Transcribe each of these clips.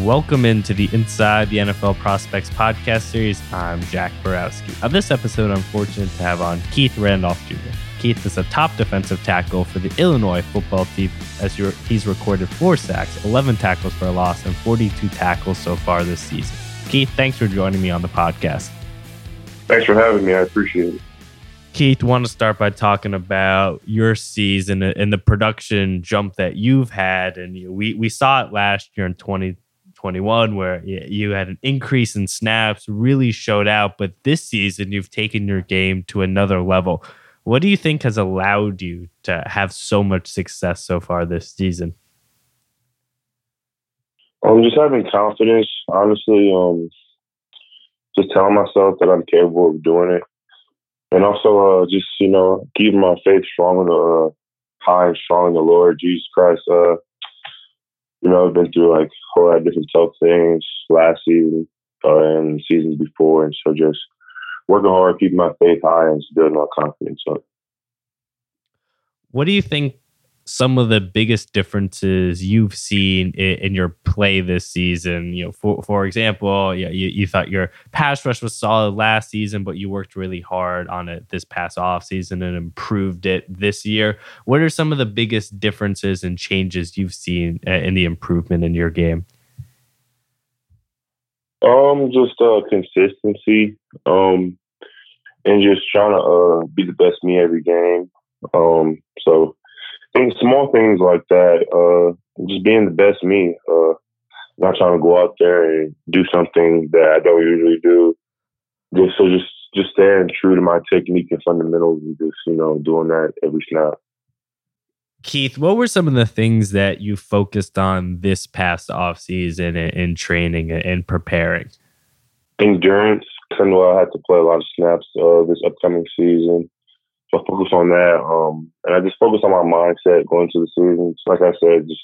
Welcome into the Inside the NFL Prospects podcast series. I'm Jack Borowski. On this episode, I'm fortunate to have on Keith Randolph Jr. Keith is a top defensive tackle for the Illinois football team as he's recorded four sacks, 11 tackles for a loss, and 42 tackles so far this season. Keith, thanks for joining me on the podcast. Thanks for having me. I appreciate it. Keith, want to start by talking about your season and the production jump that you've had, and we we saw it last year in 2021 where you had an increase in snaps, really showed out. But this season, you've taken your game to another level. What do you think has allowed you to have so much success so far this season? I'm just having confidence. Honestly, um, just telling myself that I'm capable of doing it and also uh, just you know keeping my faith strong in the uh, high and strong in the Lord Jesus Christ. Uh, you know, I've been through like a whole lot of different tough things last season uh, and seasons before, and so just working hard, keeping my faith high, and building my confidence up. What do you think some of the biggest differences you've seen in, in, your play this season? You know, for for example, yeah, you, you thought your pass rush was solid last season, but you worked really hard on it this past off season and improved it this year. What are some of the biggest differences and changes you've seen uh, in the improvement in your game? Um, just uh, consistency. Um, and just trying to uh be the best me every game. Um, so things, small things like that. Uh, just being the best me. Uh, not trying to go out there and do something that I don't usually do. Just so just just staying true to my technique and fundamentals and just you know doing that every snap. Keith, what were some of the things that you focused on this past off season in training and preparing? Endurance. I know I had to play a lot of snaps uh, this upcoming season. So I focus on that. Um, and I just focus on my mindset going into the season. So like I said, just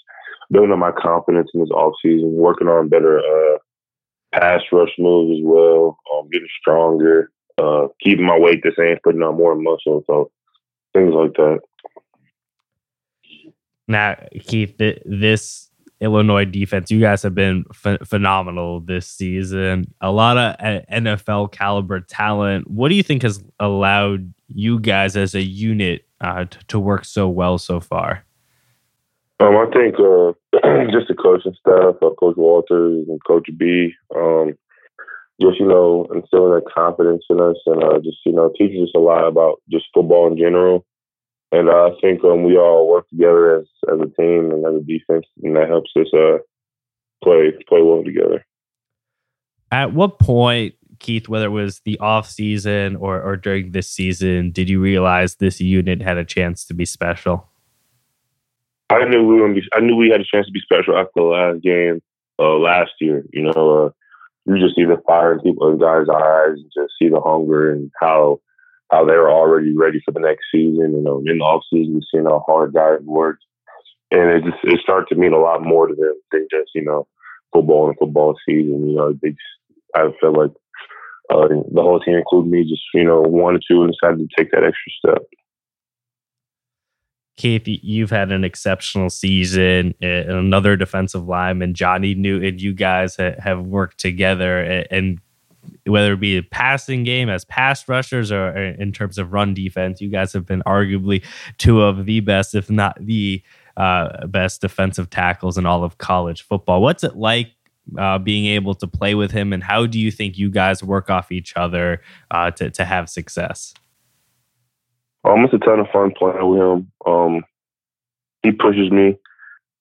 building up my confidence in this offseason, working on better uh, pass rush moves as well, um, getting stronger, uh, keeping my weight the same, putting on more muscle. So things like that. Now, Keith, this Illinois defense. You guys have been ph- phenomenal this season. A lot of uh, NFL caliber talent. What do you think has allowed you guys as a unit uh, to work so well so far? Um, I think uh, just the coaching staff, uh, Coach Walters and Coach B, um, just you know instilling that confidence in us, and uh, just you know teaching us a lot about just football in general. And I think um, we all work together as as a team and as a defense, and that helps us uh, play play well together. At what point, Keith, whether it was the off season or or during this season, did you realize this unit had a chance to be special? I knew we were gonna be, I knew we had a chance to be special after the last game uh, last year. You know, uh, you just see the fire in people's guys' eyes, and just see the hunger and how how they're already ready for the next season. You know, in the off season, seeing how hard guys work, and it just it started to mean a lot more to them than just you know football and football season. You know, they just, I felt like uh, the whole team, including me, just you know wanted to and decided to take that extra step. Keith, you've had an exceptional season. and Another defensive lineman, Johnny Newton, you guys have worked together and whether it be a passing game as pass rushers or in terms of run defense, you guys have been arguably two of the best, if not the uh, best defensive tackles in all of college football. What's it like uh, being able to play with him, and how do you think you guys work off each other uh, to to have success? Um, it's a ton of fun playing with him. Um, he pushes me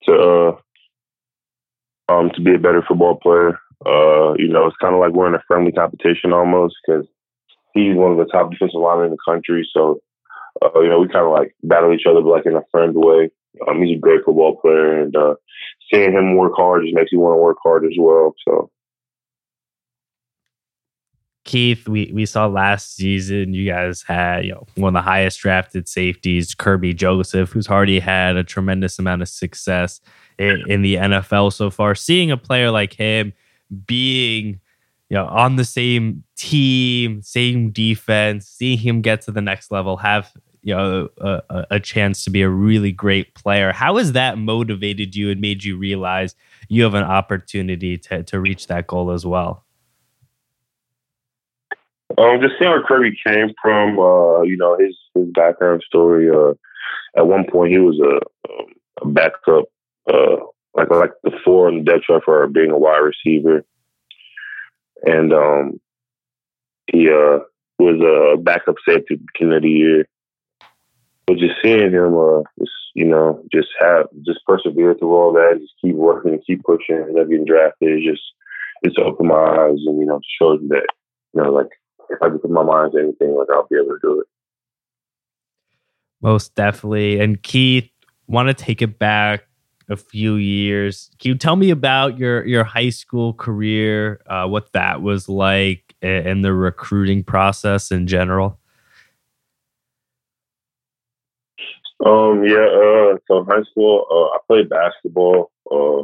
to uh, um, to be a better football player. Uh, you know, it's kind of like we're in a friendly competition almost because he's one of the top defensive linemen in the country. So, uh, you know, we kind of like battle each other, but like in a friend way. Um, he's a great football player, and uh, seeing him work hard just makes you want to work hard as well. So. Keith, we, we saw last season you guys had you know one of the highest drafted safeties, Kerby Joseph, who's already had a tremendous amount of success in, in the NFL so far. Seeing a player like him being you know on the same team, same defense, seeing him get to the next level, have you know a, a, chance to be a really great player. How has that motivated you and made you realize you have an opportunity to to reach that goal as well? Um, just seeing where Kerby came from, uh, you know, his his background story. Uh, at one point, he was a, um, a backup, uh, like like the four on the depth chart for being a wide receiver, and um, he uh was a backup safety at the beginning of the year. But just seeing him, uh, just you know, just have just persevere through all that, just keep working and keep pushing, and up getting drafted. It's just it's opened my eyes and you know shows me that you know like if I can put my mind to anything, like I'll be able to do it. Most definitely. And Keith, want to take it back a few years. Can you tell me about your your high school career, uh, what that was like, and the recruiting process in general? Um. Yeah. Uh. So high school, uh, I played basketball. Uh,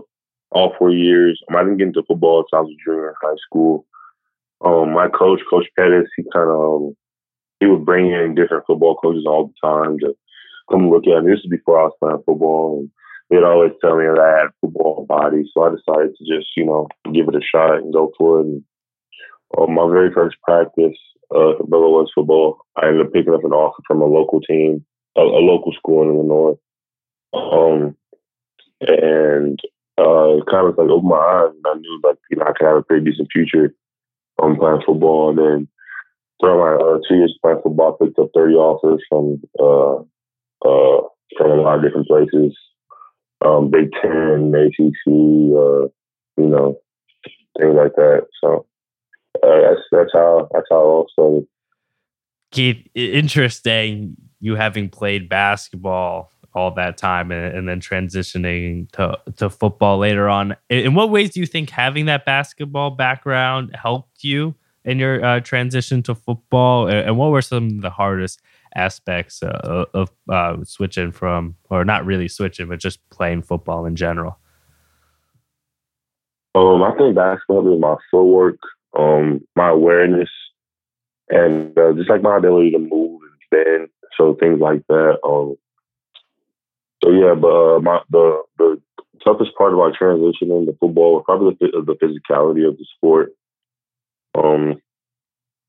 all four years. Um, I didn't get into football until I was a junior in high school. Um, my coach, Coach Pettis, he kind of um, he would bring in different football coaches all the time to come look at me. This is before I was playing football, and they'd always tell me that I had football body. So I decided to just you know give it a shot and go for it. And um, my very first practice uh, was football. I ended up picking up an offer from a local team, a, a local school in Illinois. Um, and uh, it kind of like opened my eyes, and I knew like you know I could have a pretty decent future um, playing football. And then throughout my uh, two years playing football, I picked up 30 offers from uh, uh, from a lot of different places, um, Big Ten, ACC, uh, you know, things like that. So uh, that's that's how that's how it all started. Keith, interesting. You having played basketball all that time and, and, then transitioning to, to football later on. In, what ways do you think having that basketball background helped you in your uh, transition to football? And what were some of the hardest aspects uh, of uh, switching from, or not really switching, but just playing football in general? Um, I think basketball is my footwork, um, my awareness, and uh, just like my ability to move and bend. So things like that. Um, so yeah, but uh, my the the toughest part about transitioning to football was probably the, the physicality of the sport. Um,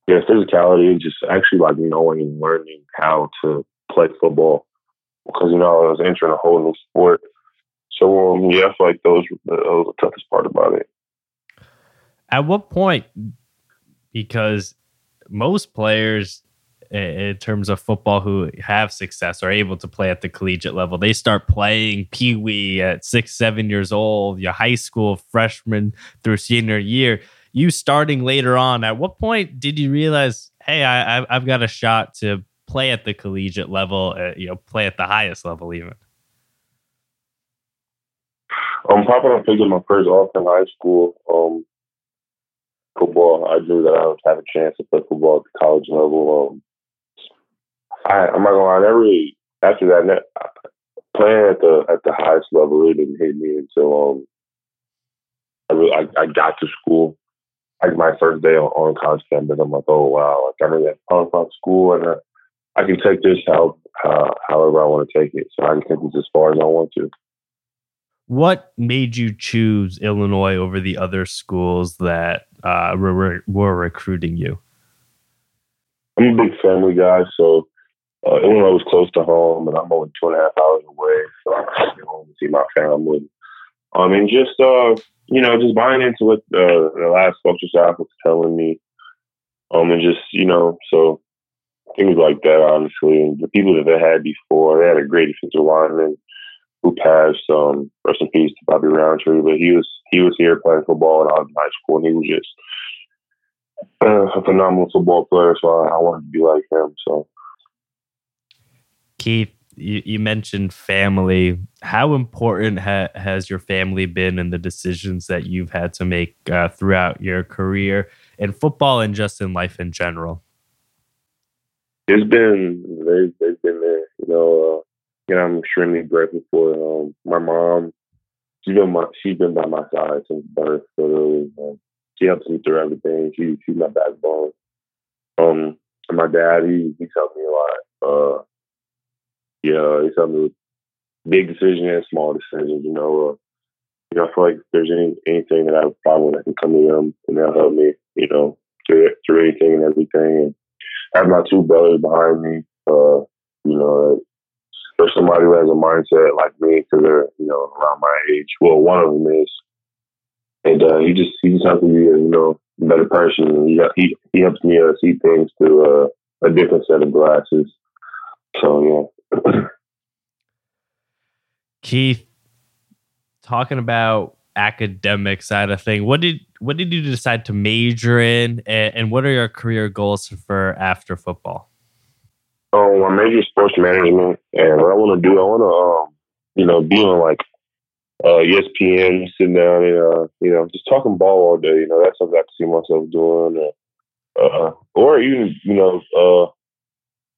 yeah, physicality and just actually like knowing and learning how to play football because you know I was entering a whole new sport. So um, yeah, I like those that was the toughest part about it. At what point? Because most players in terms of football who have success are able to play at the collegiate level. They start playing pee wee at six, seven years old, your high school freshman through senior year. You starting later on, at what point did you realize, hey, I, have got a shot to play at the collegiate level, uh, you know, play at the highest level even? Um, probably I picked my first off in high school. Um, football, I knew that I would have a chance to play football at the college level. Um, I, I'm not gonna lie, that really after that playing at the at the highest level really didn't hit me until um I really, I, I got to school. Like my first day on, on college campus, I'm like, oh wow, like I really have fun from school and uh, I can take this how, how however I want to take it. So I can take this as far as I want to. What made you choose Illinois over the other schools that uh, were, were recruiting you? I'm a big family guy, so uh, Illinois was close to home, and I'm only two and a half hours away, so I can get home and see my family. Um, and just uh, you know, just buying into what uh, the last culture staff was telling me, um, and just you know, so things like that. Honestly, and the people that they had before, they had a great defensive lineman who passed. Um, rest in peace to Bobby Roundtree, but he was he was here playing football in high school, and he was just uh, a phenomenal football player. So I, I wanted to be like him. So Keith, you, you mentioned family. How important ha- has your family been in the decisions that you've had to make uh, throughout your career in football and just in life in general? It's been they they've been there. You know, uh, you know, I'm extremely grateful for um, my mom. She's been my she's been by my side since birth. Literally, she helps me through everything. She she's my backbone. Um, my dad, he he's helped me a lot. Uh, yeah, it's something big decision and small decisions. You know, uh, you know, I feel like if there's any anything that I have problem, I can come to them and they'll help me. You know, through through anything and everything. And I have my two brothers behind me. Uh, you know, there's somebody who has a mindset like me because they're you know around my age. Well, one of them is, and uh, he just he just has to be a you know better person. He he he helps me uh, see things through uh, a different set of glasses. So yeah. Keith, talking about academic side of thing, what did what did you decide to major in, and, and what are your career goals for after football? Oh, I major sports management, and what I want to do, I want to, um, you know, be on like uh, ESPN, sitting down and uh, you know, just talking ball all day. You know, that's something I can see myself doing, uh, or even you know, uh,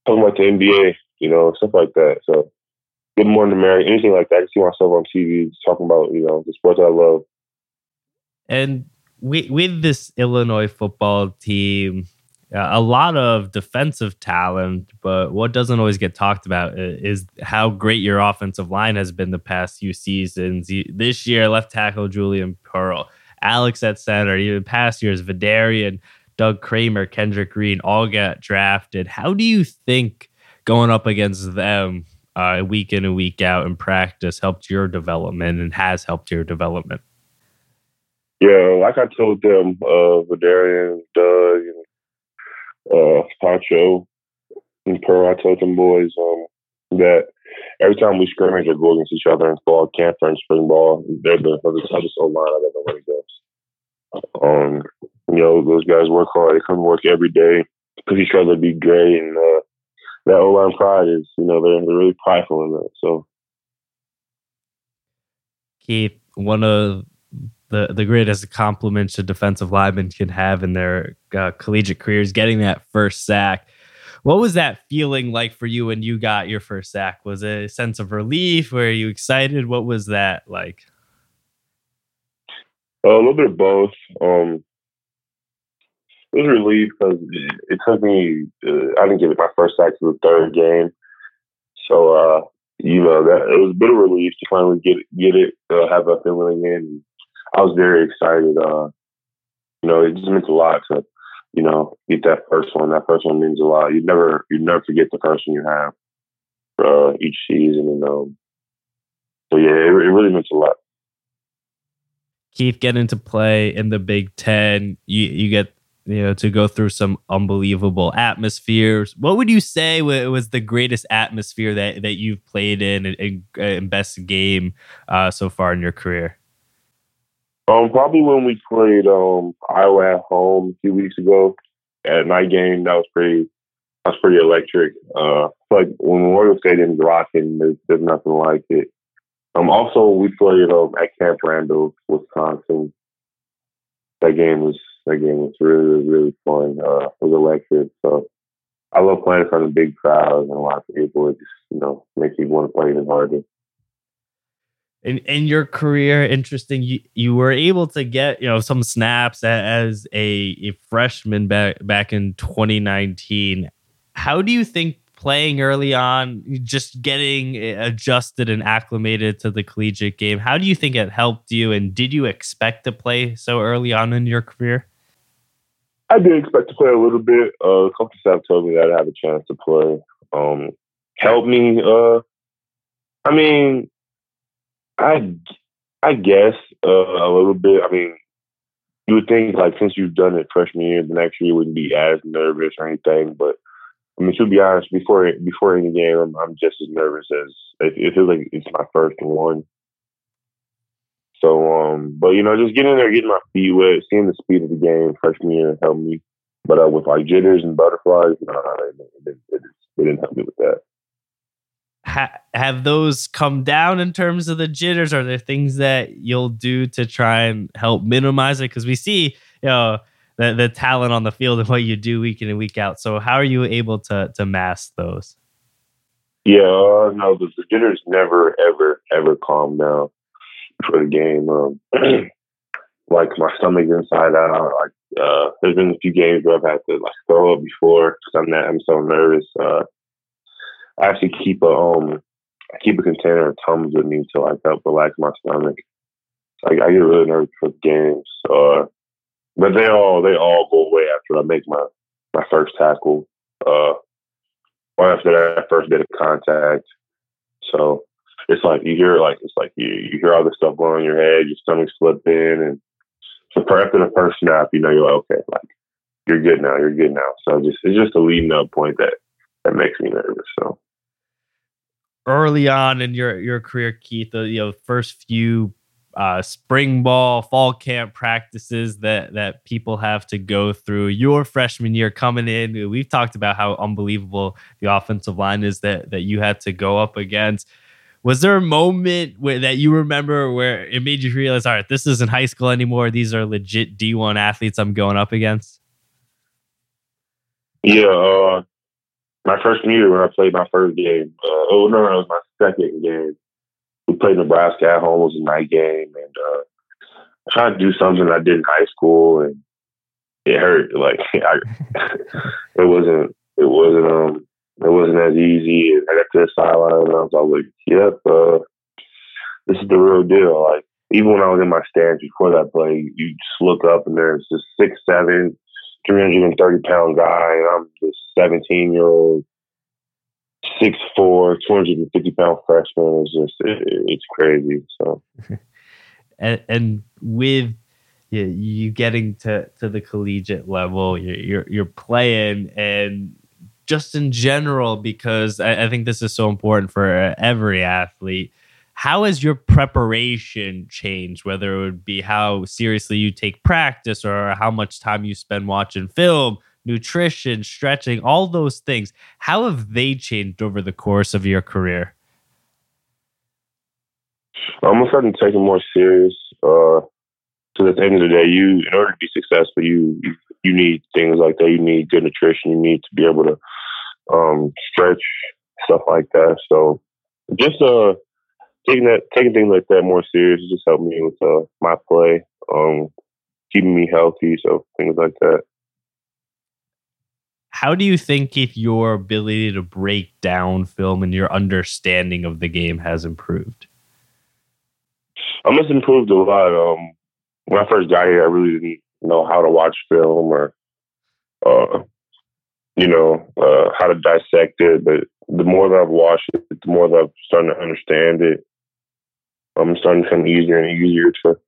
talking about the NBA, you know, stuff like that. So, Good Morning Mary, anything like that. I see myself on TV talking about you know the sports I love. And with, with this Illinois football team, uh, a lot of defensive talent, but what doesn't always get talked about is how great your offensive line has been the past few seasons. This year, left tackle Julian Pearl, Alex at center, even past years, Vederian, Doug Kramer, Kendrick Green all got drafted. How do you think going up against them uh, week in and week out in practice helped your development and has helped your development? Yeah, like I told them, uh, Vederian, Doug, and uh, and Pearl. I told them boys um, that every time we scrimmage or go against each other in fall camp or in spring ball, they're the, they're the toughest O line I've ever run against. Um, you know, those guys work hard. They come to work every day because each other to be great. And uh, that O line pride is, you know, they're, they're really prideful in that. So, Keith, one of the the greatest compliments a defensive lineman can have in their uh, collegiate careers, getting that first sack. What was that feeling like for you when you got your first sack? Was it a sense of relief? Were you excited? What was that like? a little bit of both. Um, it was relief because it took me. Uh, I didn't get it my first sack to the third game, so uh, you know that it was a bit of relief to finally get get it, uh, have a feeling again. I was very excited. Uh, you know, it just meant a lot to, you know, get that first one. That first one means a lot. You never, you never forget the first one you have uh, each season, and um, so yeah, it, it really meant a lot. Keith, get into play in the Big Ten. You you get you know to go through some unbelievable atmospheres. What would you say was the greatest atmosphere that that you've played in and, and best game uh, so far in your career? Um, probably when we played um Iowa at home a few weeks ago at night game. That was pretty. That was pretty electric. Uh, like when Memorial Stadium's rocking, there's, there's nothing like it. Um, also we played um at Camp Randall, Wisconsin. That game was that game was really really fun. Uh, it was electric. So I love playing in front of big crowds and a lot of people. It just you know makes you want to play even harder in in your career interesting you, you were able to get you know some snaps as a, a freshman back back in 2019 how do you think playing early on just getting adjusted and acclimated to the collegiate game how do you think it helped you and did you expect to play so early on in your career i did expect to play a little bit uh coach staff told me that i have a chance to play um help me uh i mean I I guess uh, a little bit. I mean, you would think like since you've done it freshman year, the next year wouldn't be as nervous or anything. But I mean, to be honest, before before any game, I'm, I'm just as nervous as it, it feels like it's my first one. So, um, but you know, just getting there, getting my feet wet, seeing the speed of the game freshman year helped me. But uh, with like jitters and butterflies, no, it, it, it, it didn't help me with that ha- have those come down in terms of the jitters? Are there things that you'll do to try and help minimize it? Because we see, you know, the, the talent on the field and what you do week in and week out. So how are you able to to mask those? Yeah, uh, no, the, the jitters never, ever, ever calm down for the game. Um, like my stomach's inside out. Like uh, there's been a few games where I've had to like throw up before because I'm that I'm so nervous. Uh, I actually keep a um I keep a container of Tums with me to like help relax my stomach. Like I get really nervous for games. Uh, but they all they all go away after I make my my first tackle. Uh, or after that first bit of contact. So it's like you hear like it's like you you hear all this stuff in your head, your stomach slipping, and so after the first snap, you know you're like okay, like you're good now, you're good now. So just it's just a leading up point that that makes me nervous. So early on in your your career, Keith, the you know first few uh, spring ball, fall camp practices that that people have to go through. Your freshman year coming in, we've talked about how unbelievable the offensive line is that that you had to go up against. Was there a moment where, that you remember where it made you realize, all right, this isn't high school anymore. These are legit D1 athletes I'm going up against? Yeah, uh, my first year when I played my first game. Uh, oh no, no, it was my second game. We played Nebraska at home. It was a night game, and uh, I tried to do something I did in high school, and it hurt. Like I, it wasn't, it wasn't, um, it wasn't as easy. And I got to the sideline, and I was like, "Yep, uh, this is the real deal." Like even when I was in my stands before that play, you just look up and there's this six seven 330 pound guy, and I'm this 17 year old, 6'4, 250 pound freshman. It's just, it, it's crazy. So, and, and with you, you getting to, to the collegiate level, you're, you're, you're playing and just in general, because I, I think this is so important for every athlete. How has your preparation changed whether it would be how seriously you take practice or how much time you spend watching film nutrition stretching all those things? How have they changed over the course of your career? I'm starting to take it more serious uh at the end of the day you in order to be successful you, you need things like that you need good nutrition you need to be able to um stretch stuff like that so just uh taking that taking things like that more serious just helped me with uh, my play, um, keeping me healthy, so things like that. How do you think if your ability to break down film and your understanding of the game has improved? Um, it's improved a lot. Um, when I first got here, I really didn't know how to watch film or, uh, you know, uh, how to dissect it. But the more that I've watched it, the more that I'm starting to understand it I'm starting to come easier and easier to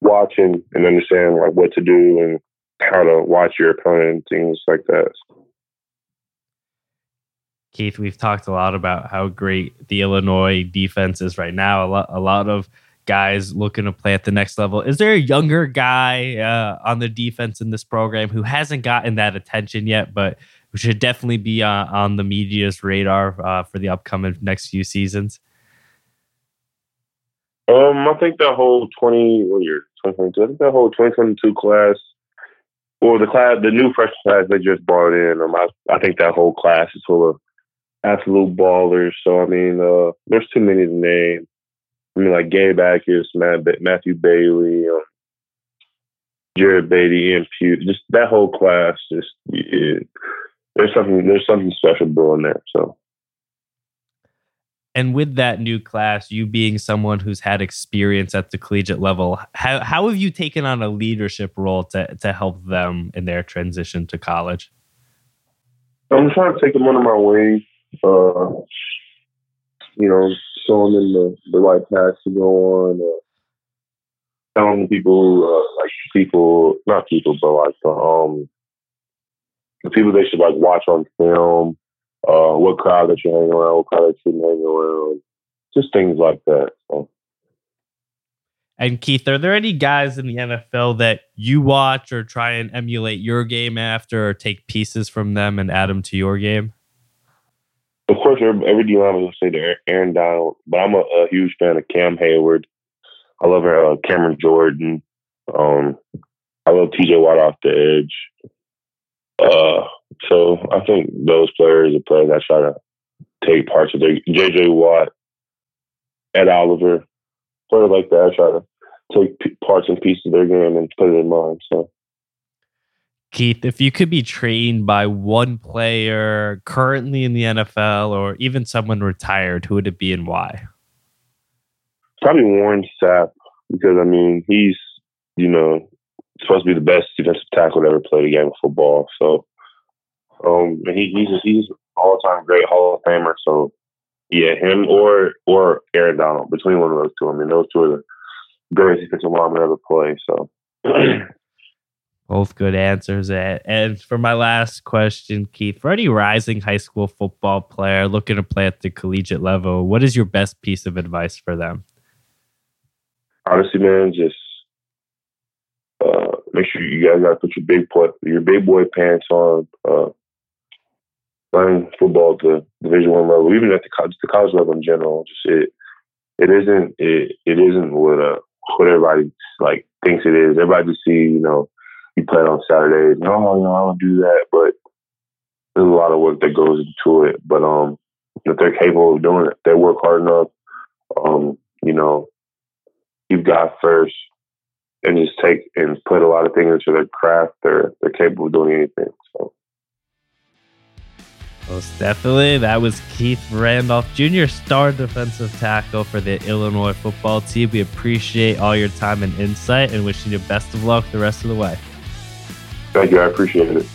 watch and, and understand like what to do and how to watch your opponent and things like that. Keith, we've talked a lot about how great the Illinois defense is right now. A lot, a lot of guys looking to play at the next level. Is there a younger guy uh, on the defense in this program who hasn't gotten that attention yet, but who should definitely be uh, on the media's radar uh, for the upcoming next few seasons? Um, I think that whole twenty what year twenty twenty two. I think that whole twenty twenty two class, or the class, the new freshman class they just brought in. Um, I, I think that whole class is full of absolute ballers. So I mean, uh, there's too many to name. I mean, like Gabe Matt, Matthew Bailey, um, Jared Beatty, and Pugh, just that whole class. Just it, there's something there's something special brewing there. So and with that new class, you being someone who's had experience at the collegiate level, how, how have you taken on a leadership role to, to help them in their transition to college? I'm trying to take them under my wing, uh, you know, showing them the, the right path to go on, uh, telling people, uh, like people, not people, but like the, um, the people they should like watch on film, uh, what crowd that you're hanging around, what crowd that you're hanging around, just things like that. So. And Keith, are there any guys in the NFL that you watch or try and emulate your game after, or take pieces from them and add them to your game? Of course, every D line will say the Aaron Donald, but I'm a, a, huge fan of Cam Heyward. I love uh, Cameron Jordan. Um, I love T.J. Watt off the edge. Uh, so I think those players are players I try to take parts of their J.J. Watt, Ed Oliver, players like that. I try to take p- parts and pieces of their game and put it in mine. So. Keith, if you could be trained by one player currently in the NFL or even someone retired, who would it be and why? Probably Warren Sapp, because I mean, he's, you know, supposed to be the best defensive tackle to ever play the game of football. So, um, and he, he's he's all time great Hall of Famer. So, yeah, him or or Aaron Donald between one of those two. I mean, those two are the greatest defensive linemen ever play. So. Both good answers. And for my last question, Keith, for any rising high school football player looking to play at the collegiate level, what is your best piece of advice for them? Honestly, man, just uh, make sure you guys gotta put your big boy your big boy pants on. Uh, playing football at the Division One level, even at the college, the college level in general, just it it isn't it it isn't what uh what everybody like thinks it is. Everybody just see you know you play on Saturdays. No, no, I don't do that, but there's a lot of work that goes into it. But um, if they're capable of doing it, they work hard enough. Um, you know, you've got first, and just take and put a lot of things into their craft. They're they're capable of doing anything. So. Most definitely. That was Keith Randolph Jr., star defensive tackle for the Illinois football team. We appreciate all your time and insight and wishing you the best of luck the rest of the way. Thank you. I appreciate it.